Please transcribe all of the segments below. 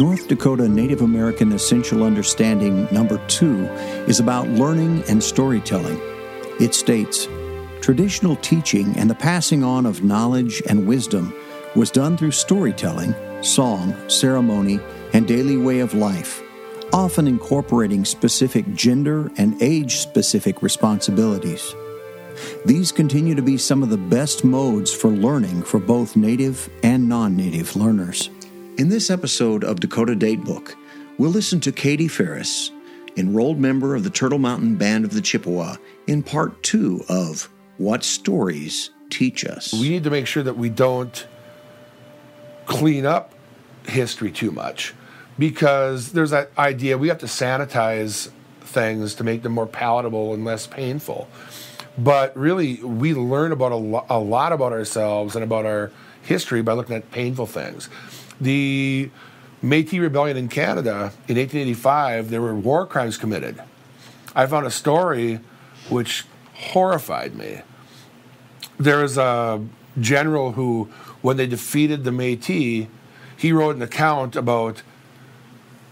North Dakota Native American Essential Understanding number two is about learning and storytelling. It states Traditional teaching and the passing on of knowledge and wisdom was done through storytelling, song, ceremony, and daily way of life, often incorporating specific gender and age specific responsibilities. These continue to be some of the best modes for learning for both native and non native learners. In this episode of Dakota Datebook, we'll listen to Kade Ferris, enrolled member of the Turtle Mountain Band of the Chippewa, in part two of What Stories Teach Us. We need to make sure that we don't clean up history too much because there's that idea we have to sanitize things to make them more palatable and less painful. But really, we learn about a, lo- a lot about ourselves and about our history by looking at painful things. The Métis Rebellion in Canada in 1885, there were war crimes committed. I found a story which horrified me. There was a general who, when they defeated the Métis, he wrote an account about,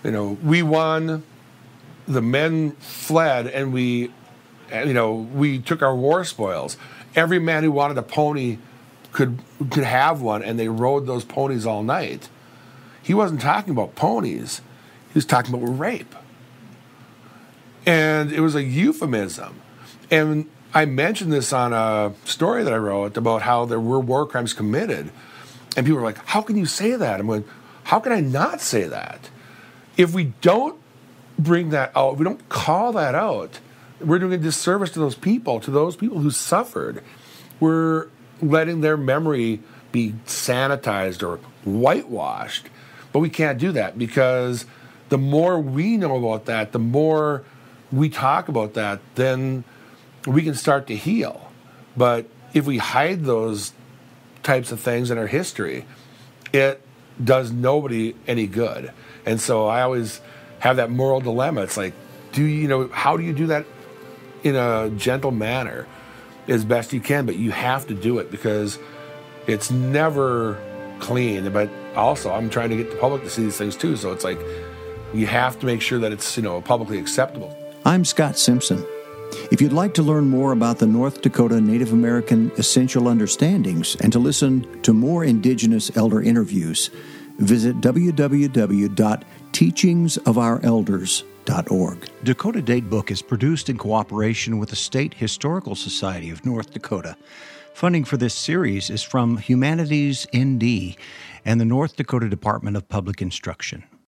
you know, we won, the men fled, and we, you know, we took our war spoils. Every man who wanted a pony could could have one, and they rode those ponies all night. He wasn't talking about ponies; he was talking about rape, and it was a euphemism. And I mentioned this on a story that I wrote about how there were war crimes committed, and people were like, "How can you say that?" I'm going, "How can I not say that?" If we don't bring that out, if we don't call that out, we're doing a disservice to those people, to those people who suffered. We're letting their memory be sanitized or whitewashed. But we can't do that because the more we know about that, the more we talk about that, then we can start to heal. But if we hide those types of things in our history, it does nobody any good. And so I always have that moral dilemma. It's like, do you, you know, how do you do that in a gentle manner as best you can? But you have to do it because it's never clean. But also, I'm trying to get the public to see these things too. So it's like, you have to make sure that it's, you know, publicly acceptable. I'm Scott Simpson. If you'd like to learn more about the North Dakota Native American essential understandings and to listen to more Indigenous elder interviews, visit www.teachingsofourElders.org. Dakota Datebook is produced in cooperation with the State Historical Society of North Dakota. Funding for this series is from Humanities ND and the North Dakota Department of Public Instruction.